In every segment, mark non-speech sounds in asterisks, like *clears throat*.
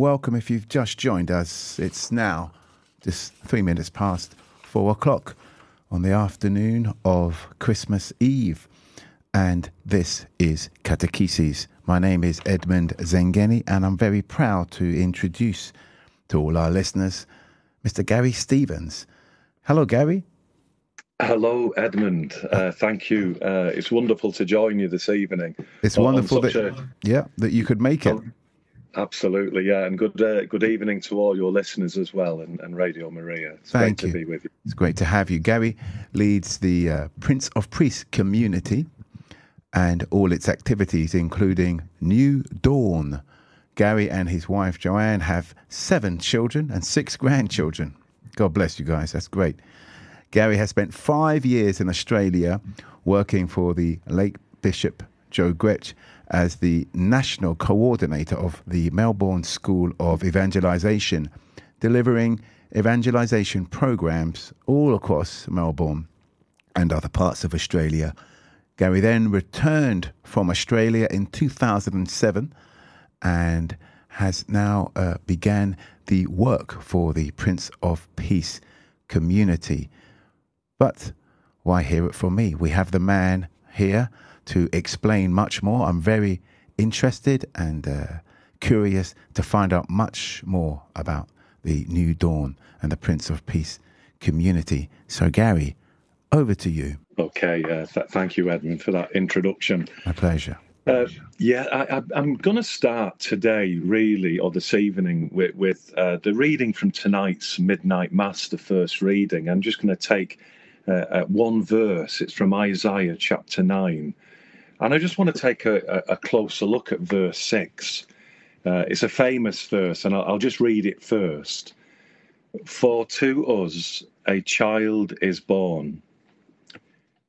Welcome if you've just joined us. It's now just three minutes past four o'clock on the afternoon of Christmas Eve. And this is Catechesis. My name is Edmund Zengeni, and I'm very proud to introduce to all our listeners Mr. Gary Stevens. Hello, Gary. Hello, Edmund. Uh, thank you. Uh, it's wonderful to join you this evening. It's wonderful that, a... yeah, that you could make it. Absolutely, yeah, and good uh, good evening to all your listeners as well, and, and Radio Maria. It's Thank great you. to be with you. It's great to have you. Gary leads the uh, Prince of Peace community and all its activities, including New Dawn. Gary and his wife Joanne have seven children and six grandchildren. God bless you guys. That's great. Gary has spent five years in Australia working for the late Bishop Joe Grech as the national coordinator of the Melbourne School of Evangelization, delivering evangelization programs all across Melbourne and other parts of Australia. Gary then returned from Australia in 2007 and has now uh, began the work for the Prince of Peace community. But why hear it from me? We have the man here to explain much more. I'm very interested and uh, curious to find out much more about the New Dawn and the Prince of Peace community. So, Gary, over to you. Okay, uh, th- thank you, Edmund, for that introduction. My pleasure. Uh, yeah, I, am going to start today, really, or this evening, with, with uh, the reading from tonight's Midnight Mass, the first reading. I'm just going to take uh, uh, one verse. It's from Isaiah chapter 9. And I just want to take a, a closer look at verse 6. Uh, it's a famous verse, and I'll, I'll just read it first. For to us a child is born,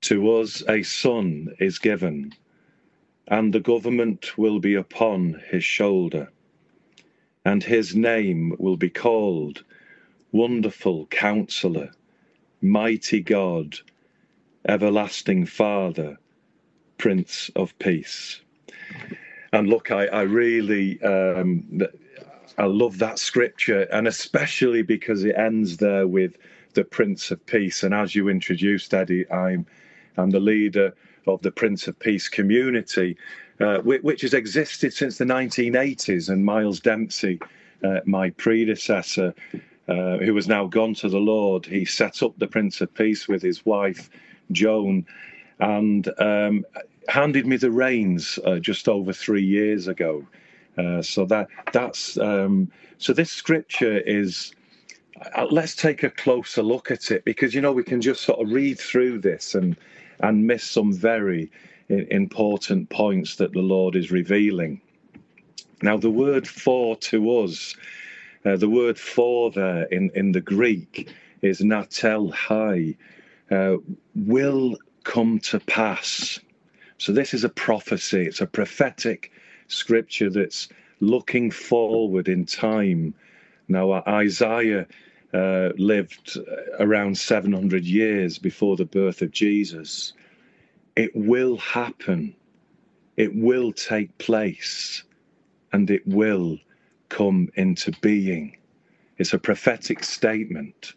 to us a son is given, and the government will be upon his shoulder. And his name will be called Wonderful Counselor, Mighty God, Everlasting Father Prince of Peace. And look, I, I really, um, I love that scripture, and especially because it ends there with the Prince of Peace. And as you introduced, Eddie, I'm, I'm the leader of the Prince of Peace community, uh, which, which, has existed since the 1980s. And Miles Dempsey, uh, my predecessor, uh, who has now gone to the Lord, he set up the Prince of Peace with his wife, Joan. And um, handed me the reins uh, just over three years ago. Uh, so that that's um, so this scripture is. Uh, let's take a closer look at it because you know we can just sort of read through this and and miss some very important points that the Lord is revealing. Now, the word "for" to us, uh, the word "for" there in in the Greek is natel hai, uh, will come to pass. So this is a prophecy, it's a prophetic scripture that's looking forward in time. Now, Isaiah uh, lived around 700 years before the birth of Jesus. It will happen, it will take place, and it will come into being. It's a prophetic statement.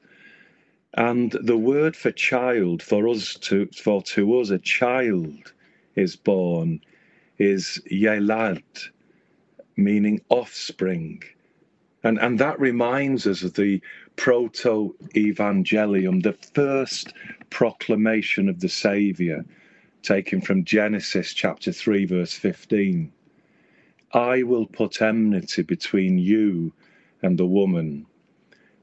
And the word for child, for us to, for to us, a child is born is Yelad, meaning offspring. And, and that reminds us of the proto evangelium, the first proclamation of the Saviour, taken from Genesis chapter 3, verse 15. I will put enmity between you and the woman,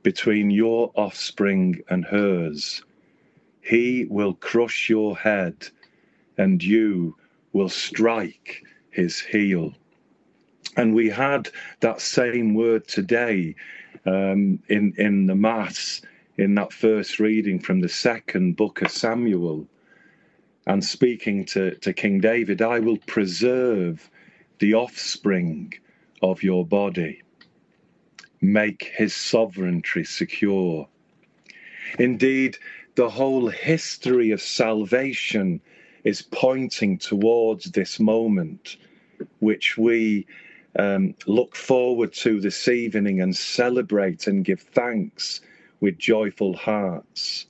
between your offspring and hers. He will crush your head and you will strike his heel. And we had that same word today um, in, in the Mass, in that first reading from the second book of Samuel. And speaking to, to King David, I will preserve the offspring of your body, make his sovereignty secure. Indeed, the whole history of salvation is pointing towards this moment, which we um, look forward to this evening and celebrate and give thanks with joyful hearts,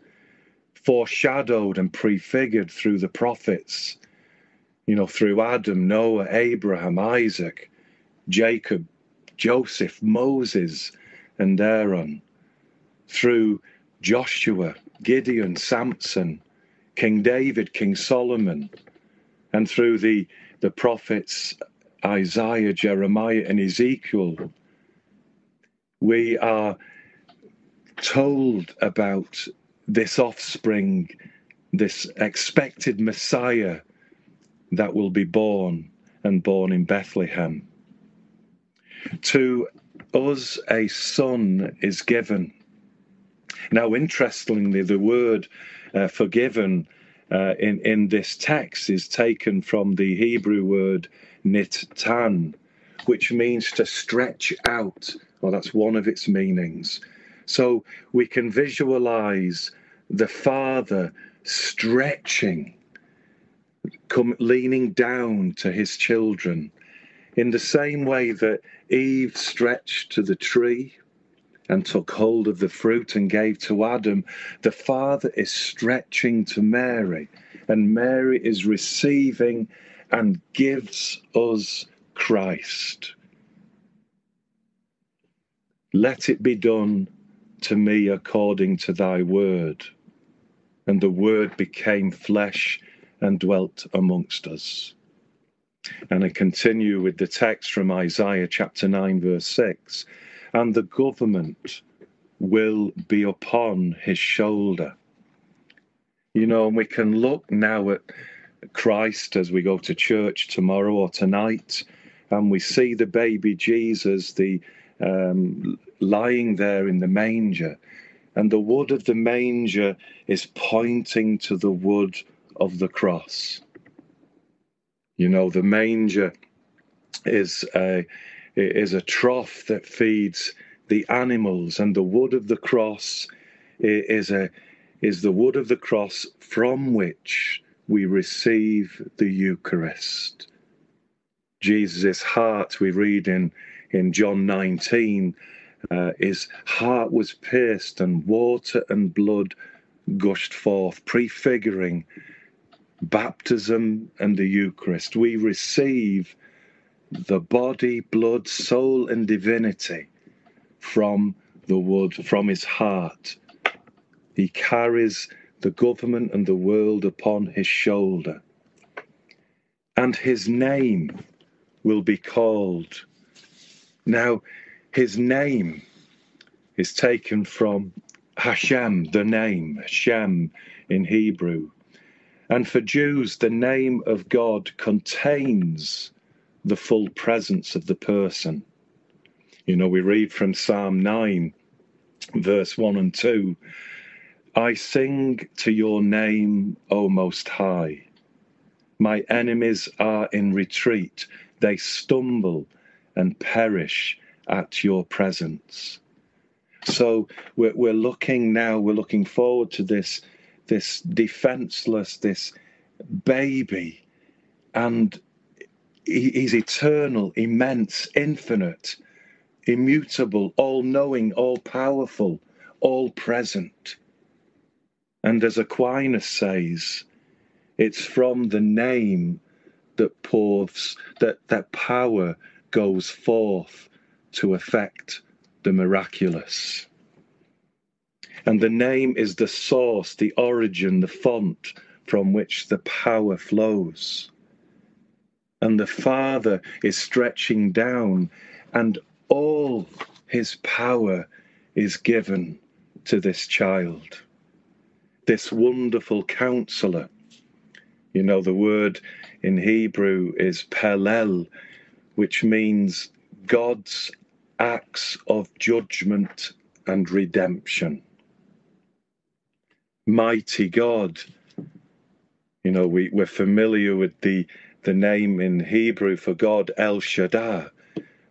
foreshadowed and prefigured through the prophets, you know, through Adam, Noah, Abraham, Isaac, Jacob, Joseph, Moses, and Aaron, through Joshua, Gideon, Samson, King David, King Solomon, and through the, the prophets Isaiah, Jeremiah, and Ezekiel, we are told about this offspring, this expected Messiah that will be born and born in Bethlehem. To us, a son is given. Now, interestingly, the word uh, forgiven uh, in, in this text is taken from the Hebrew word nittan, which means to stretch out. Well, that's one of its meanings. So we can visualize the Father stretching, come, leaning down to his children in the same way that Eve stretched to the tree and took hold of the fruit and gave to Adam, the Father is stretching to Mary, and Mary is receiving and gives us Christ. Let it be done to me according to thy word. And the word became flesh and dwelt amongst us. And I continue with the text from Isaiah chapter 9, verse 6 and the government will be upon his shoulder. You know, and we can look now at Christ as we go to church tomorrow or tonight, and we see the baby Jesus, the um, lying there in the manger, and the wood of the manger is pointing to the wood of the cross. You know, the manger is a is a trough that feeds the animals, and the wood of the cross is a is the wood of the cross from which we receive the Eucharist. Jesus' heart, we read in, in John 19, uh, his heart was pierced and water and blood gushed forth, prefiguring baptism and the Eucharist. We receive the body, blood, soul, and divinity from the wood, from his heart. He carries the government and the world upon his shoulder. And his name will be called. Now, his name is taken from Hashem, the name, Hashem in Hebrew. And for Jews, the name of God contains the full presence of the person. You know, we read from Psalm 9, verse 1 and 2 I sing to your name, O Most High. My enemies are in retreat, they stumble and perish at your presence. So we're, we're looking now, we're looking forward to this, this defenseless, this baby, and he's eternal, immense, infinite, immutable, all knowing, all powerful, all present. And as Aquinas says, it's from the name that pours, that, that power goes forth to effect the miraculous. And the name is the source, the origin, the font from which the power flows. And the Father is stretching down, and all his power is given to this child this wonderful counselor. You know, the word in Hebrew is pelel, which means God's acts of judgment and redemption. Mighty God. You know, we, we're familiar with the, the name in Hebrew for God, El Shaddai.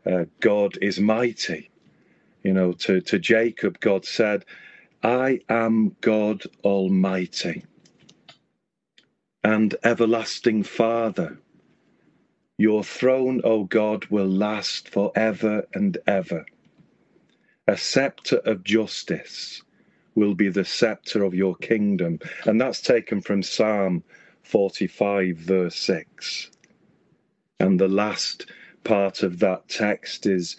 Uh, God is mighty. You know, to, to Jacob, God said, I am God Almighty and everlasting Father. Your throne, O God, will last forever and ever. A scepter of justice will be the scepter of your kingdom. And that's taken from Psalm 45, verse 6. And the last part of that text is,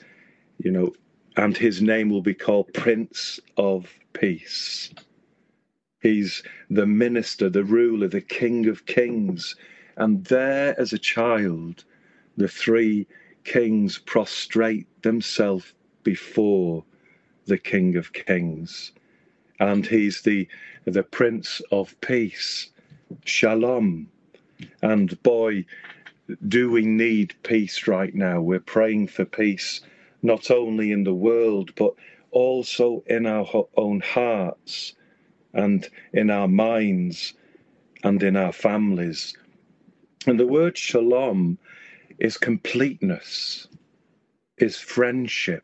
you know, and his name will be called Prince of Peace. He's the minister, the ruler, the King of Kings. And there, as a child, the three kings prostrate themselves before the King of Kings. And he's the, the Prince of Peace. Shalom. And boy, do we need peace right now? We're praying for peace, not only in the world, but also in our own hearts and in our minds and in our families. And the word shalom is completeness, is friendship.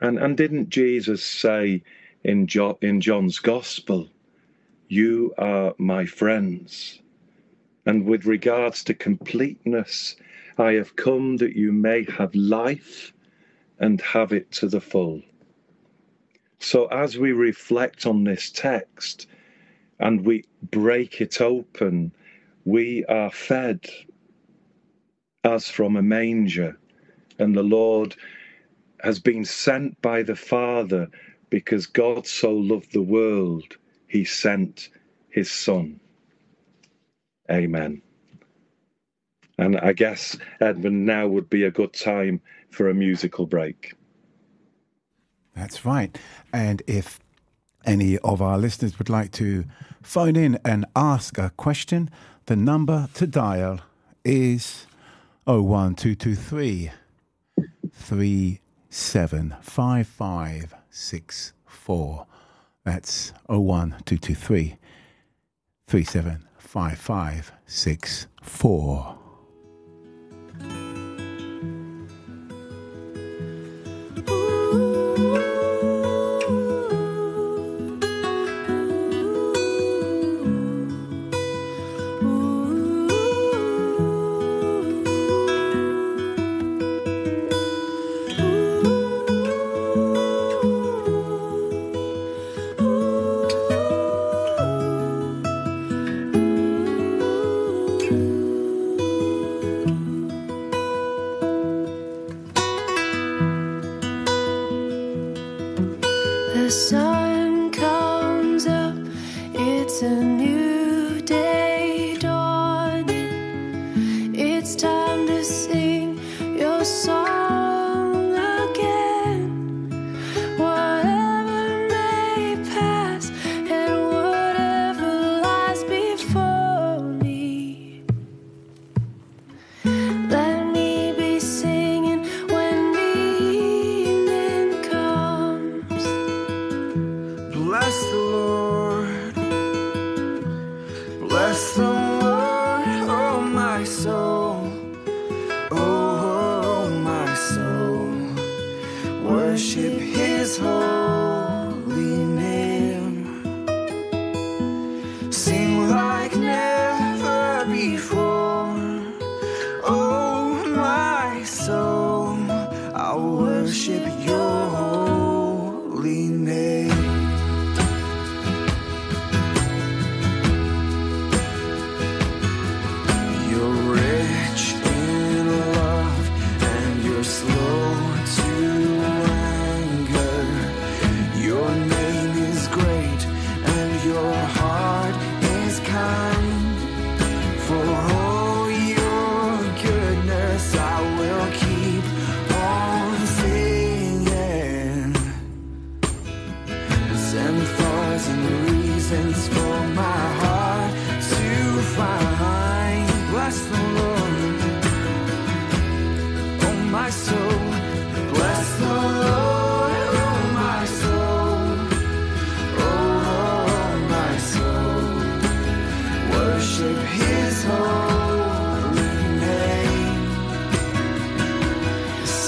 And, and didn't Jesus say in, jo- in John's Gospel, You are my friends? And with regards to completeness, I have come that you may have life and have it to the full. So, as we reflect on this text and we break it open, we are fed as from a manger. And the Lord has been sent by the Father because God so loved the world, he sent his Son. Amen. And I guess, Edmund, now would be a good time for a musical break. That's right. And if any of our listeners would like to phone in and ask a question, the number to dial is 01223 375564. That's 01223 375564.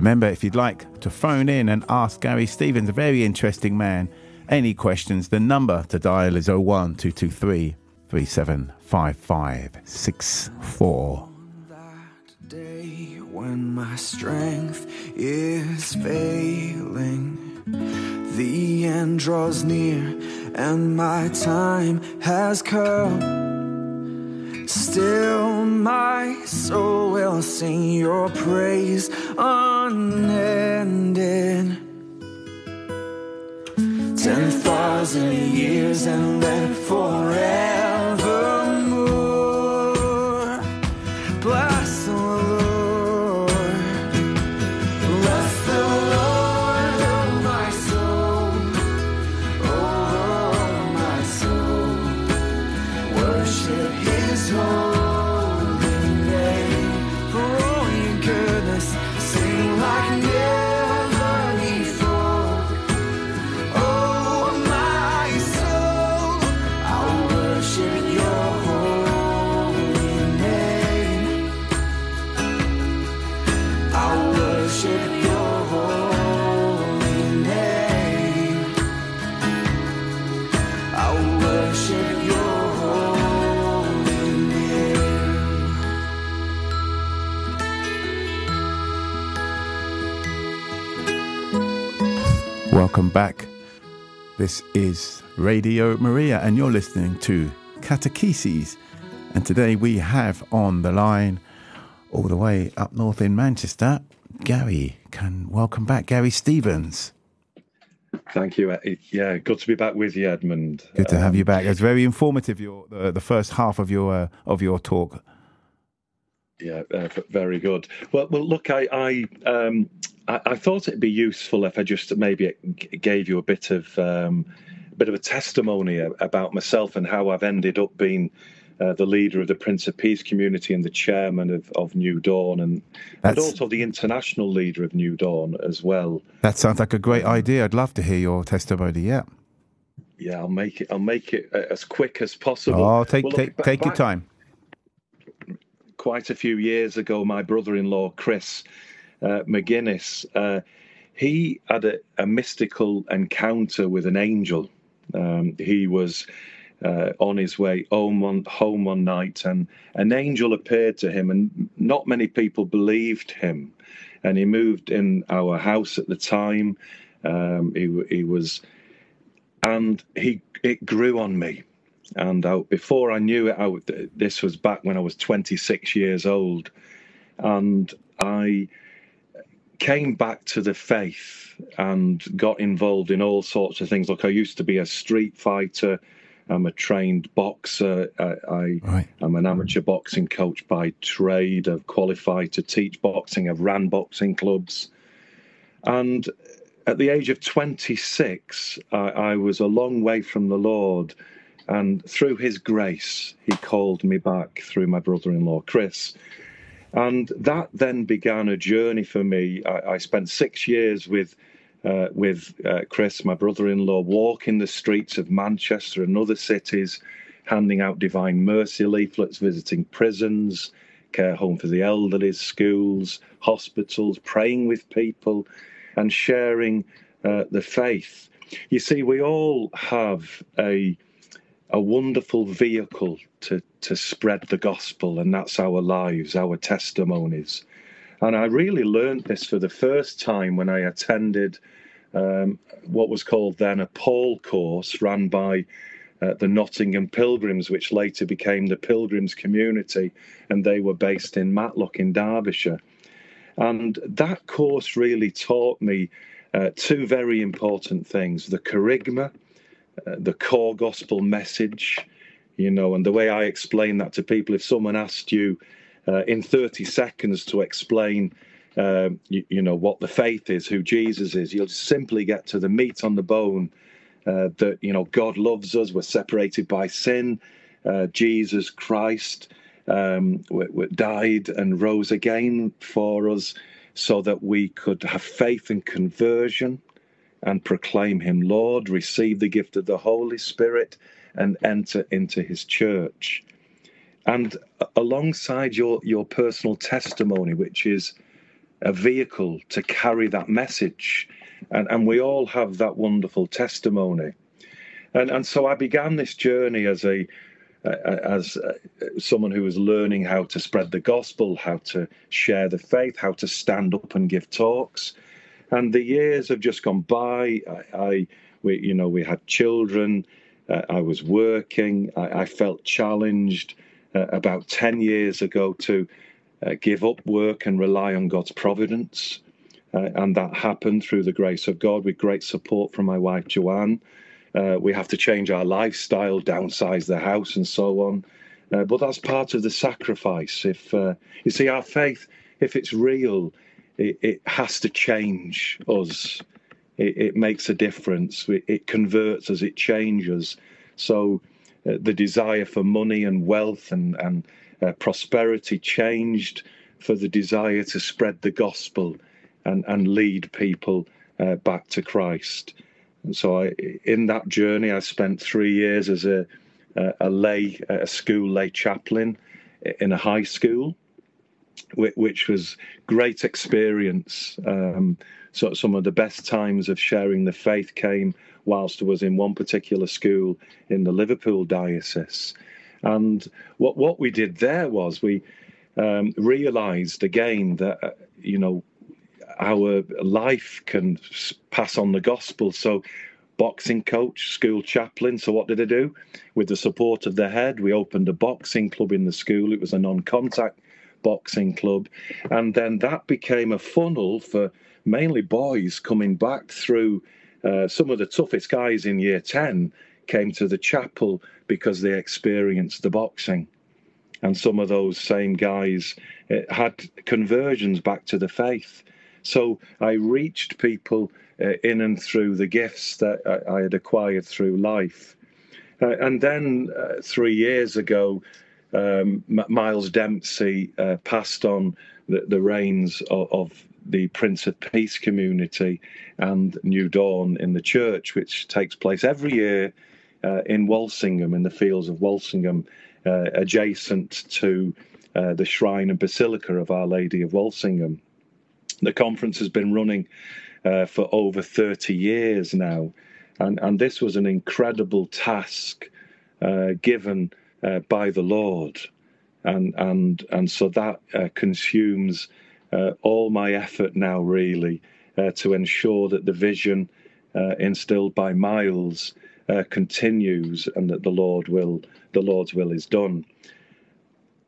Remember, if you'd like to phone in and ask Gary Stevens, a very interesting man, any questions, the number to dial is 01223 375564. Day when my strength is failing, the end draws near and my time has come. Still, my soul will sing your praise unending. Ten thousand years and then forevermore. This is Radio Maria, and you're listening to Catecheses. And today we have on the line, all the way up north in Manchester, Gary. Can welcome back, Gary Stevens. Thank you. Uh, Yeah, good to be back with you, Edmund. Good to have Um, you back. It's very informative. Your the, the first half of your uh, of your talk. Yeah, uh, very good. Well, well, look, I, I, um, I, I thought it'd be useful if I just maybe gave you a bit of, um, a bit of a testimony about myself and how I've ended up being uh, the leader of the Prince of Peace community and the chairman of, of New Dawn, and, and also the international leader of New Dawn as well. That sounds like a great idea. I'd love to hear your testimony. Yeah. Yeah, I'll make it. I'll make it uh, as quick as possible. Oh, take Well, look, take ba- take your time. Quite a few years ago, my brother-in-law Chris uh, McGuinness, uh, he had a, a mystical encounter with an angel. Um, he was uh, on his way home one, home one night, and an angel appeared to him, and not many people believed him. And he moved in our house at the time. Um, he, he was, and he it grew on me and I, before I knew it, I, this was back when I was 26 years old, and I came back to the faith and got involved in all sorts of things. Look, I used to be a street fighter. I'm a trained boxer. I, I Right. I'm an amateur boxing coach by trade. I've qualified to teach boxing. I've ran boxing clubs, and at the age of 26, I, I was a long way from the Lord. And through his grace, he called me back through my brother in law, Chris. And that then began a journey for me. I, I spent six years with. Uh, with uh, Chris, my brother in law, walking the streets of Manchester and other cities, handing out divine mercy leaflets, visiting prisons, care home for the elderly, schools, hospitals, praying with people, and sharing uh, the faith. You see, we all have a a wonderful vehicle to to spread the gospel, and that's our lives, our testimonies. And I really learned this for the first time when I attended um, what was called then a Paul course run by uh, the Nottingham Pilgrims, which later became the Pilgrims Community, and they were based in Matlock in Derbyshire. And that course really taught me uh, two very important things the kerygma, uh, the core gospel message, you know, and the way I explain that to people, if someone asked you uh, in 30 seconds to explain, uh, you, you know, what the faith is, who Jesus is, you'll simply get to the meat on the bone uh, that, you know, God loves us, we're separated by sin, uh, Jesus Christ um, died and rose again for us so that we could have faith and conversion and proclaim him Lord, receive the gift of the Holy Spirit, and enter into his church. And alongside your, your personal testimony, which is a vehicle to carry that message, and, and we all have that wonderful testimony. And, and so I began this journey as a as uh, someone who was learning how to spread the gospel, how to share the faith, how to stand up and give talks. And the years have just gone by. I, I we, you know, we had children. Uh, I was working. I, I felt challenged uh, about 10 years ago to uh, give up work and rely on God's providence. Uh, and that happened through the grace of God with great support from my wife, Joanne. Uh, we have to change our lifestyle, downsize the house, and so on. Uh, but that's part of the sacrifice. If you see, our faith, if it's real, it, it has to change us it, it makes a difference. It, it, converts us, it changes. So uh, the desire for money and wealth and, and uh, prosperity changed for the desire to spread the gospel and, and lead people uh, back to Christ. And so, I, in that journey, I spent three years as a, a lay, a school lay chaplain in a high school, which was great experience. Um, so some of the best times of sharing the faith came whilst I was in one particular school in the Liverpool diocese. And what what we did there was we um, realised again that uh, you know our life can pass on the gospel. So boxing coach, school chaplain. So what did I do? With the support of the head, we opened a boxing club in the school. It was a non-contact boxing club, and then that became a funnel for mainly boys coming back through. Uh, some of the toughest guys in year 10 came to the chapel because they experienced the boxing. And some of those same guys uh, had conversions back to the faith. So I reached people uh, in and through the gifts that I, I had acquired through life. Uh, and then uh, three years ago, um, Miles Dempsey uh, passed on the, the reins of, of, the Prince of Peace community and New Dawn in the church, which takes place every year uh, in Walsingham, in the fields of Walsingham, uh, adjacent to uh, the shrine and basilica of Our Lady of Walsingham. The conference has been running uh, for over 30 years now, and, and this was an incredible task uh, given uh, by the Lord. And, and, and so that consumes uh, all my effort now really uh, to ensure that the vision uh, instilled by Miles uh, continues and that the Lord will the Lord's will is done.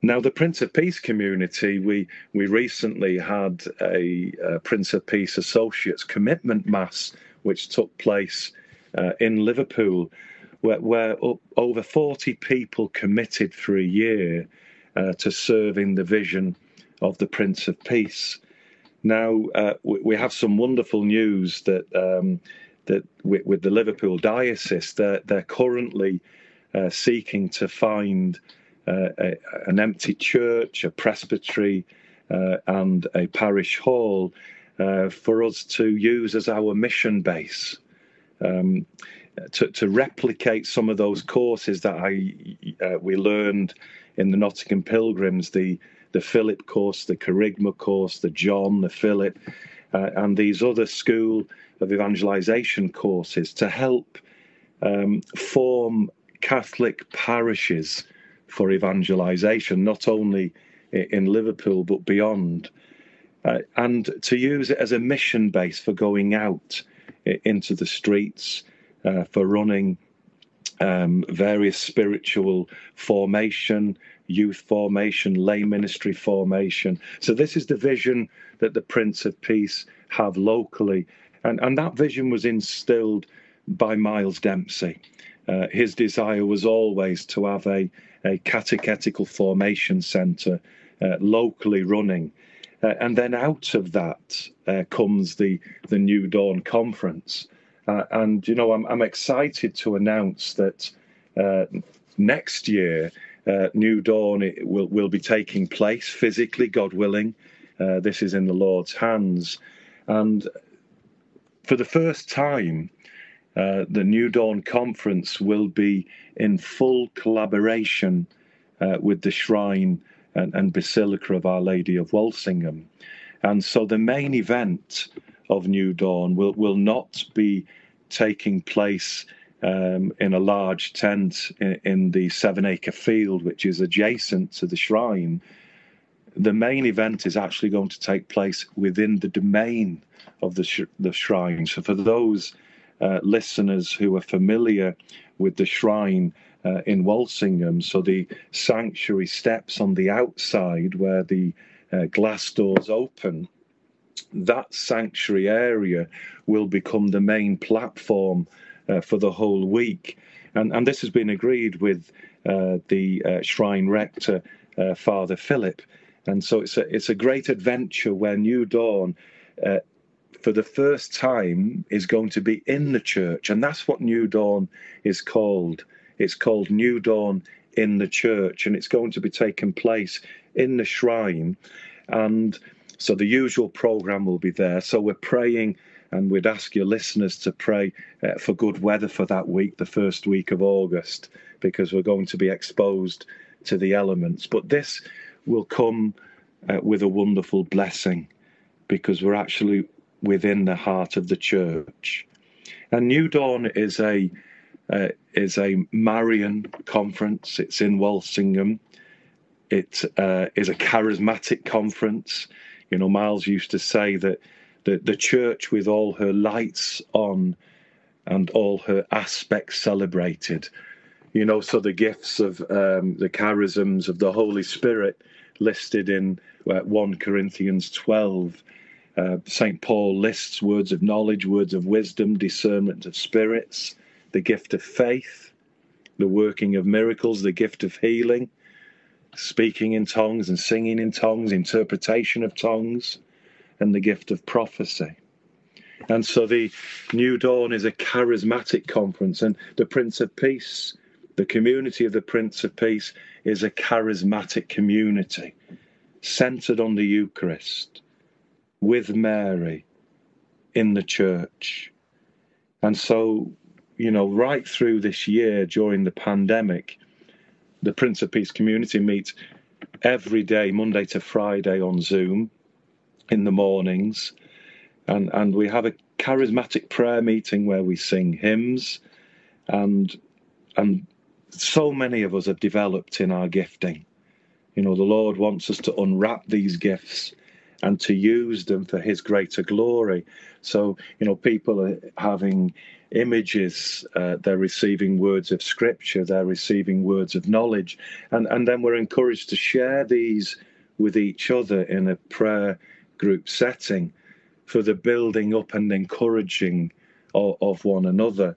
Now, the Prince of Peace community, we we recently had a, a Prince of Peace Associates commitment mass, which took place uh, in Liverpool, where, where over 40 people committed for a year uh, to serving the vision of the Prince of Peace. Now uh, we, we, have some wonderful news that um, that with, with, the Liverpool diocese, they're, they're currently uh, seeking to find uh, a, an empty church, a presbytery, uh, and a parish hall uh, for us to use as our mission base. Um, to, to, replicate some of those courses that I uh, we learned in the Nottingham Pilgrims, the the Philip course, the Kerygma course, the John, the Philip, uh, and these other school of evangelization courses to help um, form Catholic parishes for evangelization, not only in Liverpool but beyond, uh, and to use it as a mission base for going out into the streets, uh, for running um, various spiritual formation, youth formation, lay ministry formation. So this is the vision that the Prince of Peace have locally, and and that vision was instilled by Miles Dempsey. Uh, his desire was always to have a, a catechetical formation centre uh, locally running. Uh, and then out of that uh, comes the, the New Dawn Conference. Uh, and, you know, I'm, I'm excited to announce that uh, next year uh, New Dawn will will be taking place physically, God willing. Uh, this is in the Lord's hands, and for the first time, uh, the New Dawn Conference will be in full collaboration uh, with the Shrine and, and, Basilica of Our Lady of Walsingham. And so the main event of New Dawn will, will not be taking place um, in a large tent in, in the seven acre field, which is adjacent to the shrine. The main event is actually going to take place within the domain of the, sh- the shrine. So, for those uh, listeners who are familiar with the shrine uh, in Walsingham, so the sanctuary steps on the outside where the uh, glass doors open, that sanctuary area will become the main platform uh, for the whole week. And, and this has been agreed with uh, the uh, shrine rector, uh, Father Philip. And so it's a, it's a great adventure where New Dawn, uh, for the first time, is going to be in the church. And that's what New Dawn is called. It's called New Dawn in the church, and it's going to be taking place in the shrine. And so the usual program will be there. So we're praying and we'd ask your listeners to pray uh, for good weather for that week, the first week of August, because we're going to be exposed to the elements. But this will come uh, with a wonderful blessing because we're actually within the heart of the church. And New Dawn is a uh, is a Marian conference. It's in Walsingham. It uh, is a charismatic conference. You know, Miles used to say that the, the church with all her lights on and all her aspects celebrated. You know, so the gifts of um, the charisms of the Holy Spirit listed in uh, 1 Corinthians 12. Uh, St. Paul lists words of knowledge, words of wisdom, discernment of spirits, the gift of faith, the working of miracles, the gift of healing, speaking in tongues and singing in tongues, interpretation of tongues and the gift of prophecy. And so the New Dawn is a charismatic conference, and the Prince of Peace, the community of the Prince of Peace, is a charismatic community centered on the Eucharist with Mary in the church. And so, you know, right through this year during the pandemic, the Prince of Peace community meets every day, Monday to Friday on Zoom in the mornings, and and we have a charismatic prayer meeting where we sing hymns, and and so many of us have developed in our gifting. You know, the Lord wants us to unwrap these gifts and to use them for His greater glory. So, you know, people are having images, uh, they're receiving words of scripture, they're receiving words of knowledge, and, and then we're encouraged to share these with each other in a prayer group setting for the building up and encouraging of, of one another.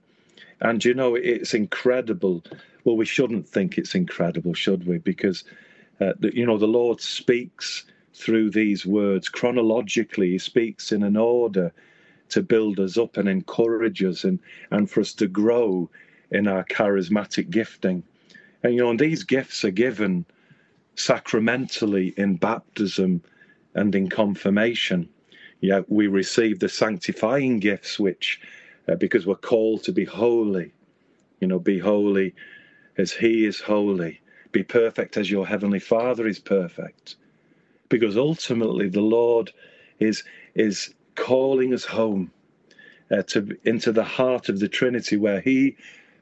And you know, it's incredible. Well, we shouldn't think it's incredible, should we? Because, uh, the, you know, the Lord speaks through these words chronologically, He speaks in an order to build us up and encourage us and, and for us to grow in our charismatic gifting. And, you know, and these gifts are given sacramentally in baptism and in confirmation. Yeah, we receive the sanctifying gifts, which, uh, because we're called to be holy, you know, be holy as He is holy, be perfect as your Heavenly Father is perfect. Because ultimately, the Lord is is calling us home uh, to into the heart of the Trinity, where He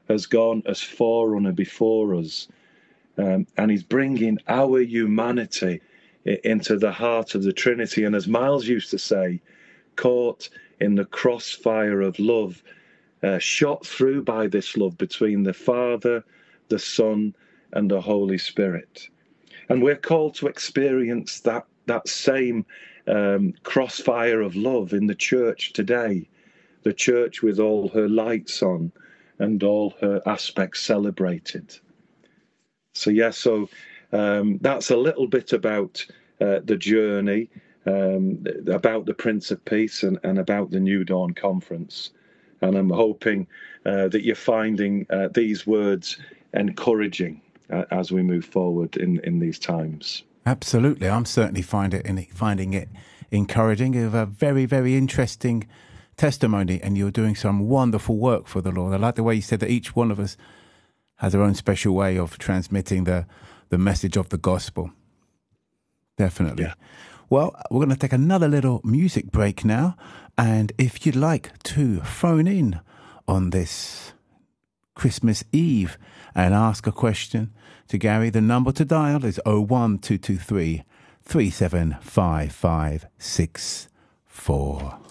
has gone as forerunner before us, um, and He's bringing our humanity into the heart of the Trinity. And as Miles used to say, caught in the crossfire of love, uh, shot through by this love between the Father, the Son, and the Holy Spirit. And we're called to experience that, that same um, crossfire of love in the church today. The church with all her lights on and all her aspects celebrated. So, yeah, so um, that's a little bit about uh, the journey, um, about the Prince of Peace, and, and, about the New Dawn Conference. And I'm hoping uh, that you're finding uh, these words encouraging uh, as we move forward in, in these times. Absolutely. I'm certainly find it, finding it encouraging. Of a very, very interesting testimony, and you're doing some wonderful work for the Lord. I like the way you said that each one of us has our own special way of transmitting the the message of the gospel. Definitely. Yeah. Well, we're going to take another little music break now. And if you'd like to phone in on this Christmas Eve and ask a question to Gary, the number to dial is 01223 375564.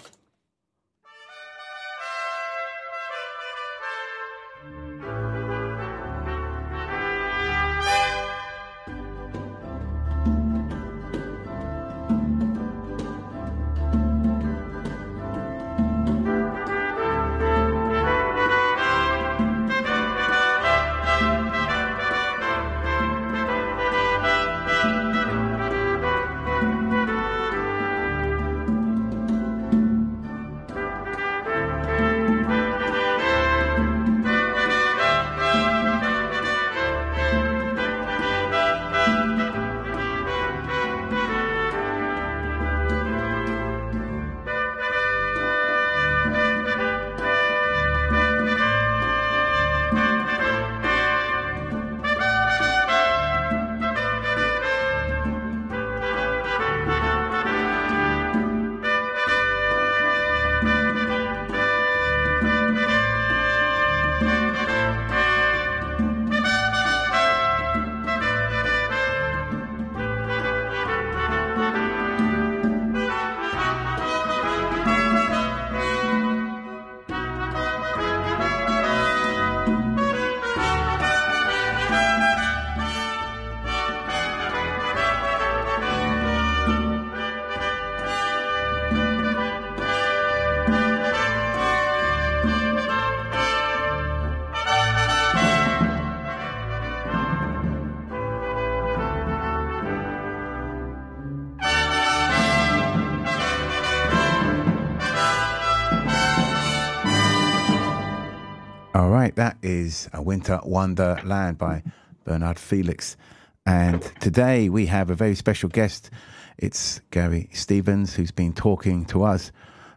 Is A Winter Wonderland by Bernard Felix. And today we have a very special guest. It's Gary Stevens, who's been talking to us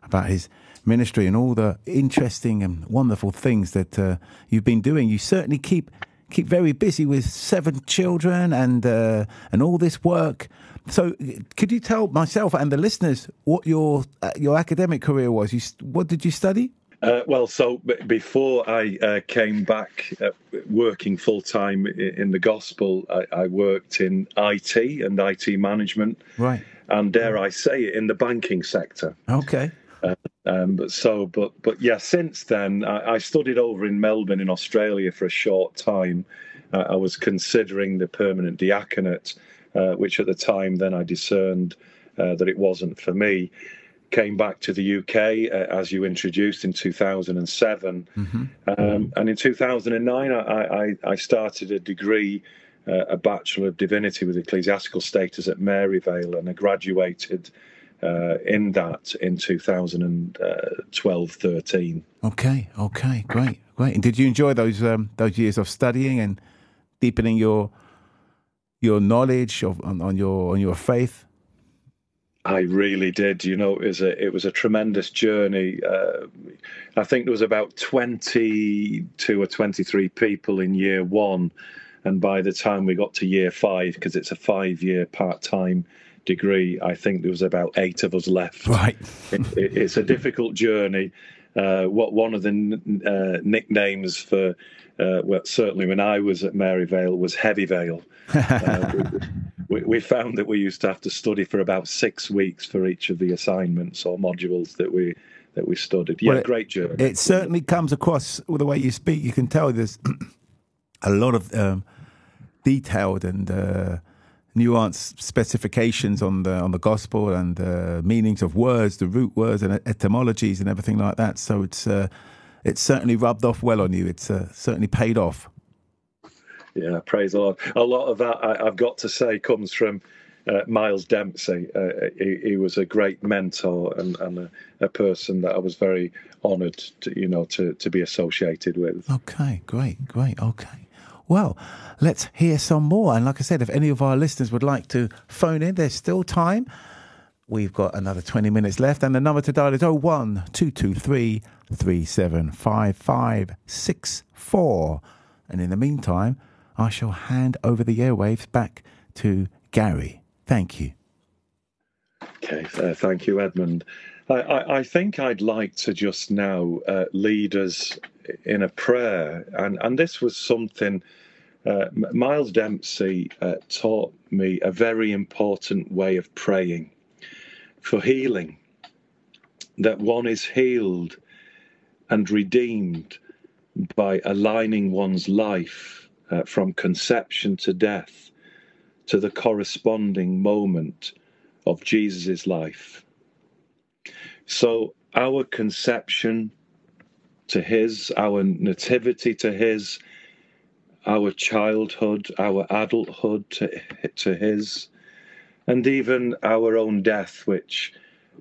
about his ministry and all the interesting and wonderful things that uh, you've been doing. You certainly keep keep very busy with seven children and uh, and all this work. So, could you tell myself and the listeners what your uh, your academic career was? You, what did you study? Uh, well, so b- before I uh, came back uh, working full time in the gospel, I, I, worked in IT and IT management. Right. And dare I say it, in the banking sector. Okay. Uh, um, but so, but but yeah, since then I, I, studied over in Melbourne in Australia for a short time. Uh, I was considering the permanent diaconate, uh, which at the time then I discerned that it wasn't for me came back to the UK uh, as you introduced in 2007, mm-hmm. um, and in 2009 I, I, I started a degree, uh, a Bachelor of Divinity with ecclesiastical status at Maryvale, and I graduated uh, in that in 2012-13. Okay, okay, great, great. And did you enjoy those um, those years of studying and deepening your your knowledge of on, on your on your faith? I really did. You know, it was a it was a tremendous journey. Uh, I think there was about twenty two or twenty three people in year one, and by the time we got to year five, because it's a five year part time degree, I think there was about eight of us left. Right. it, it, it's a difficult journey. Uh, what one of the uh, nicknames for uh, well, certainly when I was at Maryvale was Heavy Vale. *laughs* We, we, found that we used to have to study for about six weeks for each of the assignments or modules that we that we studied. Yeah, well, it, great journey. It certainly comes across with the way you speak. You can tell there's *clears throat* a lot of um, detailed and uh, nuanced specifications on the on the gospel and uh, meanings of words, the root words and etymologies and everything like that. So it's uh, it's certainly rubbed off well on you. It's uh, certainly paid off. Yeah, praise the Lord. A lot of that, I, have got to say, comes from uh, Miles Dempsey. Uh, he, he, was a great mentor and, and a, a, person that I was very honoured, to, you know, to, to be associated with. Okay, great, great. Okay. Well, let's hear some more. And like I said, if any of our listeners would like to phone in, there's still time. We've got another 20 minutes left, and the number to dial is 01 223 375564. And in the meantime, I shall hand over the airwaves back to Gary. Thank you. Okay, uh, thank you, Edmund. I, I, I, think I'd like to just now uh, lead us in a prayer, and, and this was something uh, Miles Dempsey uh, taught me a very important way of praying for healing, that one is healed and redeemed by aligning one's life uh, from conception to death to the corresponding moment of Jesus' life. So, our conception to his, our nativity to his, our childhood, our adulthood to, to his, and even our own death, which,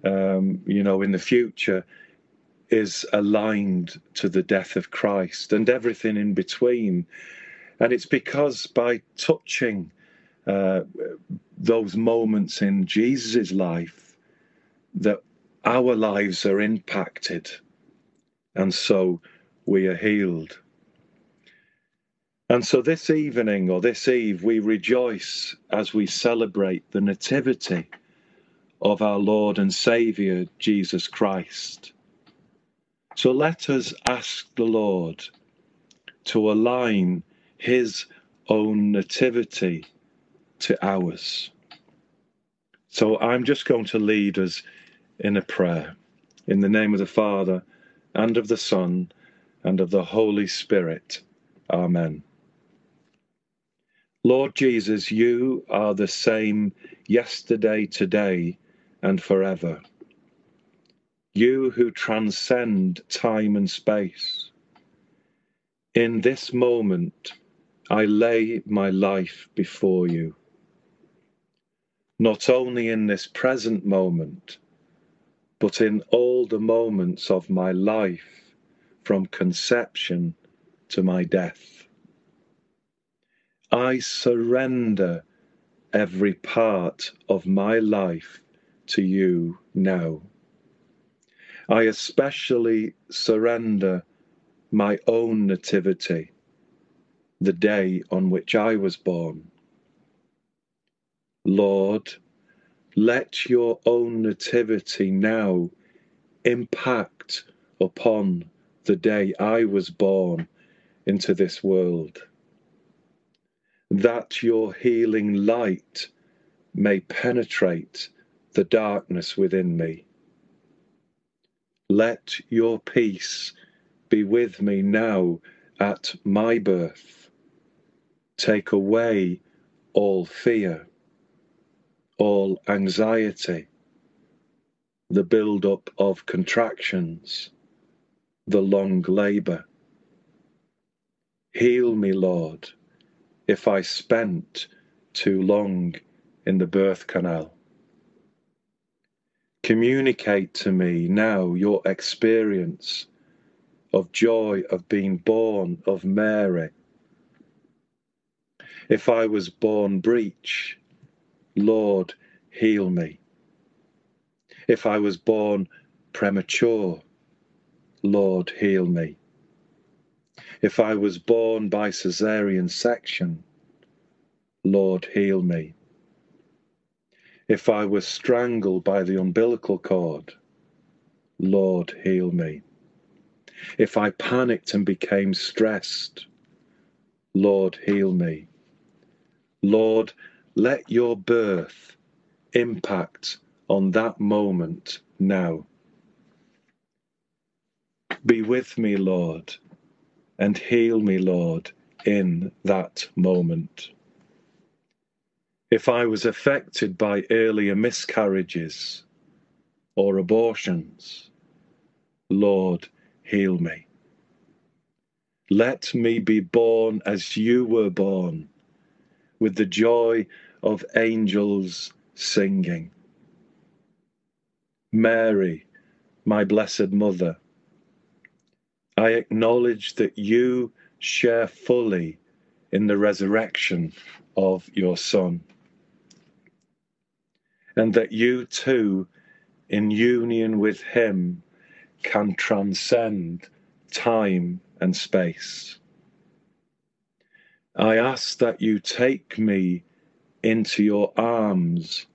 um, you know, in the future is aligned to the death of Christ and everything in between. And it's because by touching uh, those moments in Jesus' life that our lives are impacted. And so we are healed. And so this evening or this eve, we rejoice as we celebrate the nativity of our Lord and Saviour, Jesus Christ. So let us ask the Lord to align his own nativity to ours. So I'm just going to lead us in a prayer. In the name of the Father, and of the Son, and of the Holy Spirit. Amen. Lord Jesus, you are the same yesterday, today, and forever. You who transcend time and space. In this moment, I lay my life before you. Not only in this present moment, but in all the moments of my life from conception to my death. I surrender every part of my life to you now. I especially surrender my own nativity, the day on which I was born. Lord, let your own nativity now impact upon the day I was born into this world that your healing light may penetrate the darkness within me. Let your peace be with me now at my birth. Take away all fear, all anxiety, the build up of contractions, the long labour. Heal me, Lord if I spent too long in the birth canal. Communicate to me now your experience of joy of being born of Mary. If I was born breech, Lord, heal me. If I was born premature, Lord, heal me. If I was born by caesarean section, Lord, heal me. If I was strangled by the umbilical cord, Lord, heal me. If I panicked and became stressed, Lord, heal me. Lord, let your birth impact on that moment now. Be with me, Lord, and heal me, Lord, in that moment. If I was affected by earlier miscarriages or abortions, Lord, heal me. Let me be born as you were born, with the joy of angels singing. Mary, my blessed mother, I acknowledge that you share fully in the resurrection of your Son. and that you too, in union with Him, can transcend time and space. I ask that you take me into your arms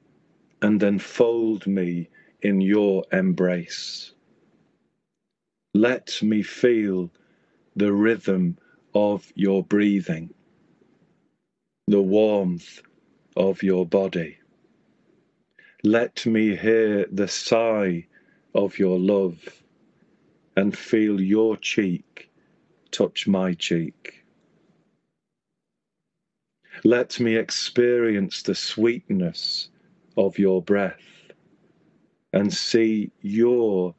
and enfold me in your embrace. Let me feel the rhythm of your breathing, the warmth of your body. Let me hear the sigh of your love and feel your cheek touch my cheek. Let me experience the sweetness of your breath and see your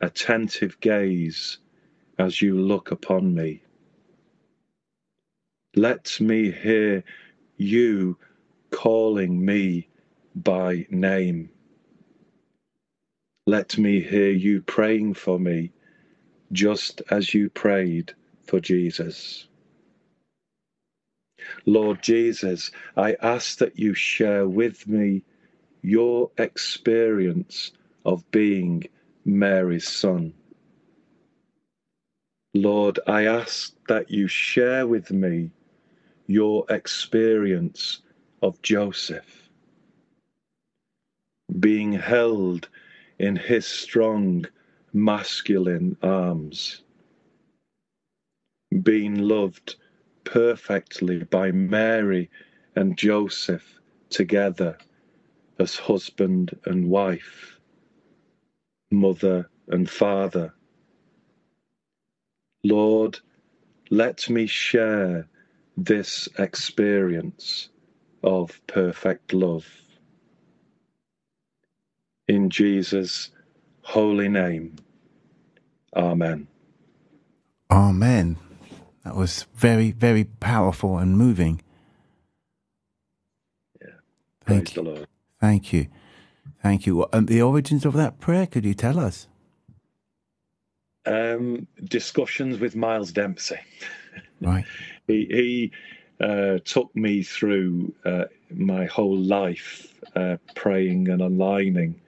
attentive gaze as you look upon me. Let me hear you calling me by name. Let me hear you praying for me just as you prayed for Jesus. Lord Jesus, I ask that you share with me your experience of being Mary's son. Lord, I ask that you share with me your experience of Joseph, being held in his strong masculine arms, being loved perfectly by Mary and Joseph together as husband and wife, mother and father. Lord, let me share this experience of perfect love. In Jesus' holy name, Amen. Amen. That was very, very powerful and moving. Yeah. Thank Praise you. the Lord. Thank you. Thank you. And the origins of that prayer, could you tell us? Um, discussions with Miles Dempsey. *laughs* Right. he he uh, took me through uh, my whole life uh, praying and aligning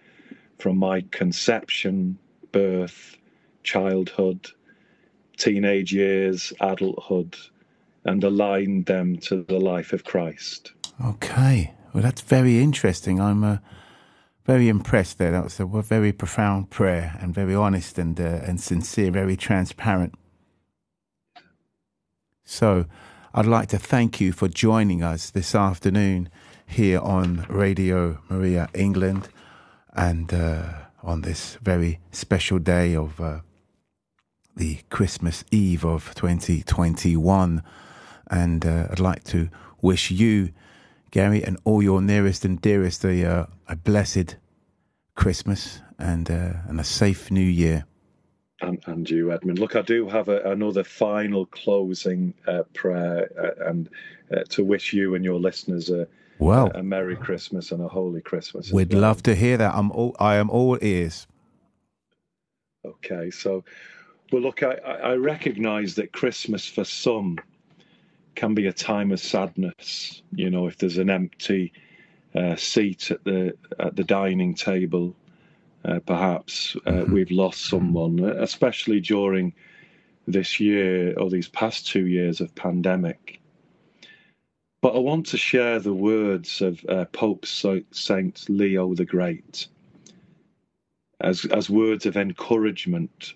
from my conception, birth, childhood, teenage years, adulthood, and aligned them to the life of Christ. Okay. Well, that's very interesting. I'm uh, very impressed there. That was a very profound prayer and very honest and, uh, and sincere, very transparent. So, I'd like to thank you for joining us this afternoon here on Radio Maria England and uh, on this very special day of uh, the Christmas Eve of 2021. And uh, I'd like to wish you, Gary, and all your nearest and dearest a, uh, a blessed Christmas and, uh, and a safe new year. And, and you, Edmund. Look, I do have a, another final closing uh, prayer uh, and uh, to wish you and your listeners a, Well, a Merry Christmas and a Holy Christmas. we'd well. love to hear that. I'm all, I am all ears. Okay, so, well, look, I, I recognise that Christmas for some can be a time of sadness. You know, if there's an empty uh, seat at the at the dining table, uh, perhaps uh, we've lost someone, uh, especially during this year or these past two years of pandemic. But I want to share the words of uh, Pope Saint Leo the Great as as words of encouragement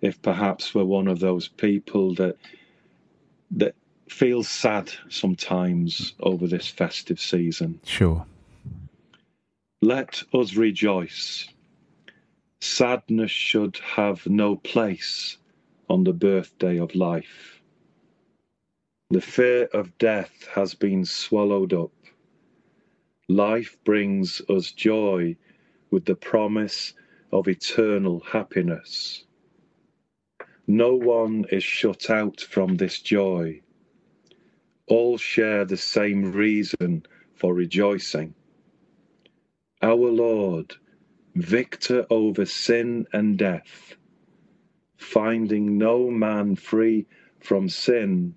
if perhaps we're one of those people that that feels sad sometimes over this festive season. Sure. let us rejoice. Sadness should have no place on the birthday of life. The fear of death has been swallowed up. Life brings us joy with the promise of eternal happiness no one is shut out from this joy. All share the same reason for rejoicing. Our Lord, victor over sin and death, finding no man free from sin,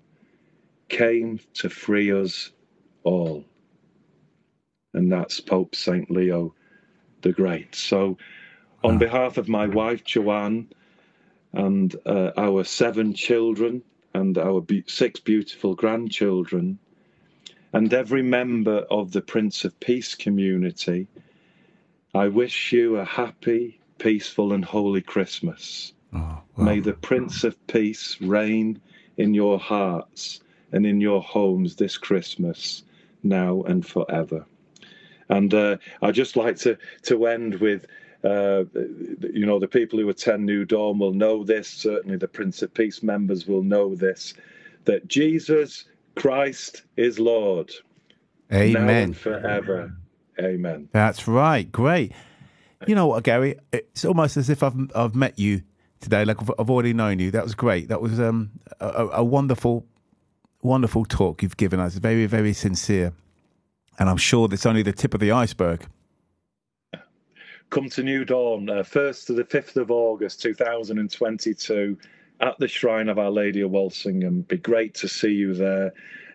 came to free us all. And that's Pope St. Leo the Great. So, on ah. behalf of my wife Joanne and uh, our seven children and our be- six beautiful grandchildren, and every member of the Prince of Peace community, I wish you a happy, peaceful, and holy Christmas. Oh, May the Prince of Peace reign in your hearts and in your homes this Christmas, now and forever. And uh, I'd just like to, to end with, uh, you know, the people who attend New Dawn will know this, certainly the Prince of Peace members will know this, that Jesus Christ is Lord. Amen. and forever. Amen. That's right. Great. You know what, Gary? It's almost as if I've I've met you today. Like I've, I've already known you. That was great. That was um, a, a wonderful, wonderful talk you've given us. Very, very sincere. And I'm sure that's only the tip of the iceberg. Come to New Dawn, uh, 1st to the 5th of August 2022, at the Shrine of Our Lady of Walsingham. Be great to see you there.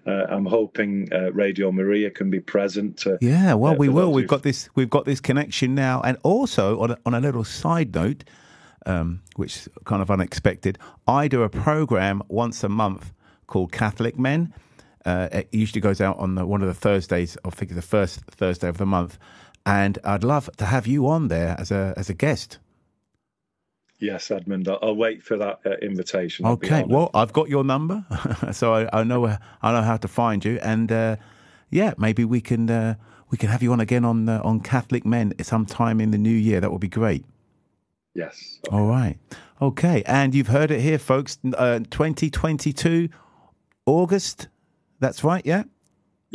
Uh, I'm hoping uh, Radio Maria can be present. To, Yeah, well, uh, we will. We've who've- got this. We've got this connection now, and also on a, on a little side note, um, which is kind of unexpected. I do a program once a month called Catholic Men. Uh, it usually goes out on the, one of the Thursdays. I think it's the first Thursday of the month, and I'd love to have you on there as a as a guest. Yes, Edmund. I'll, I'll wait for that uh, invitation. I'll Okay. Well, I've got your number, *laughs* so I, I know I know how to find you, and uh, yeah, maybe we can uh, we can have you on again on uh, on Catholic Men sometime in the new year. That would be great. yes. All right. Okay, and you've heard it here, folks. Uh, 2022 August. That's right. Yeah.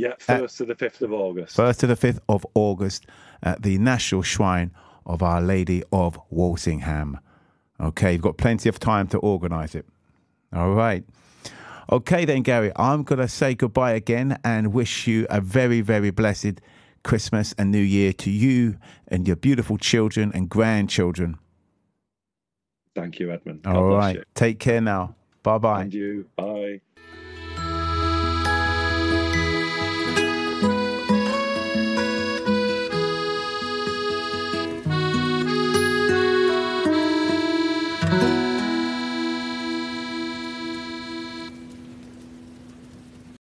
Yeah, uh, 1st to the 5th of August. First to the fifth of August at the National Shrine of Our Lady of Walsingham. Okay, you've got plenty of time to organise it. All right. Okay, then, Gary, I'm going to say goodbye again and wish you a very, very blessed Christmas and New Year to you and your beautiful children and grandchildren. Thank you, Edmund. God All bless you. Take care now. Bye bye. And you. Bye.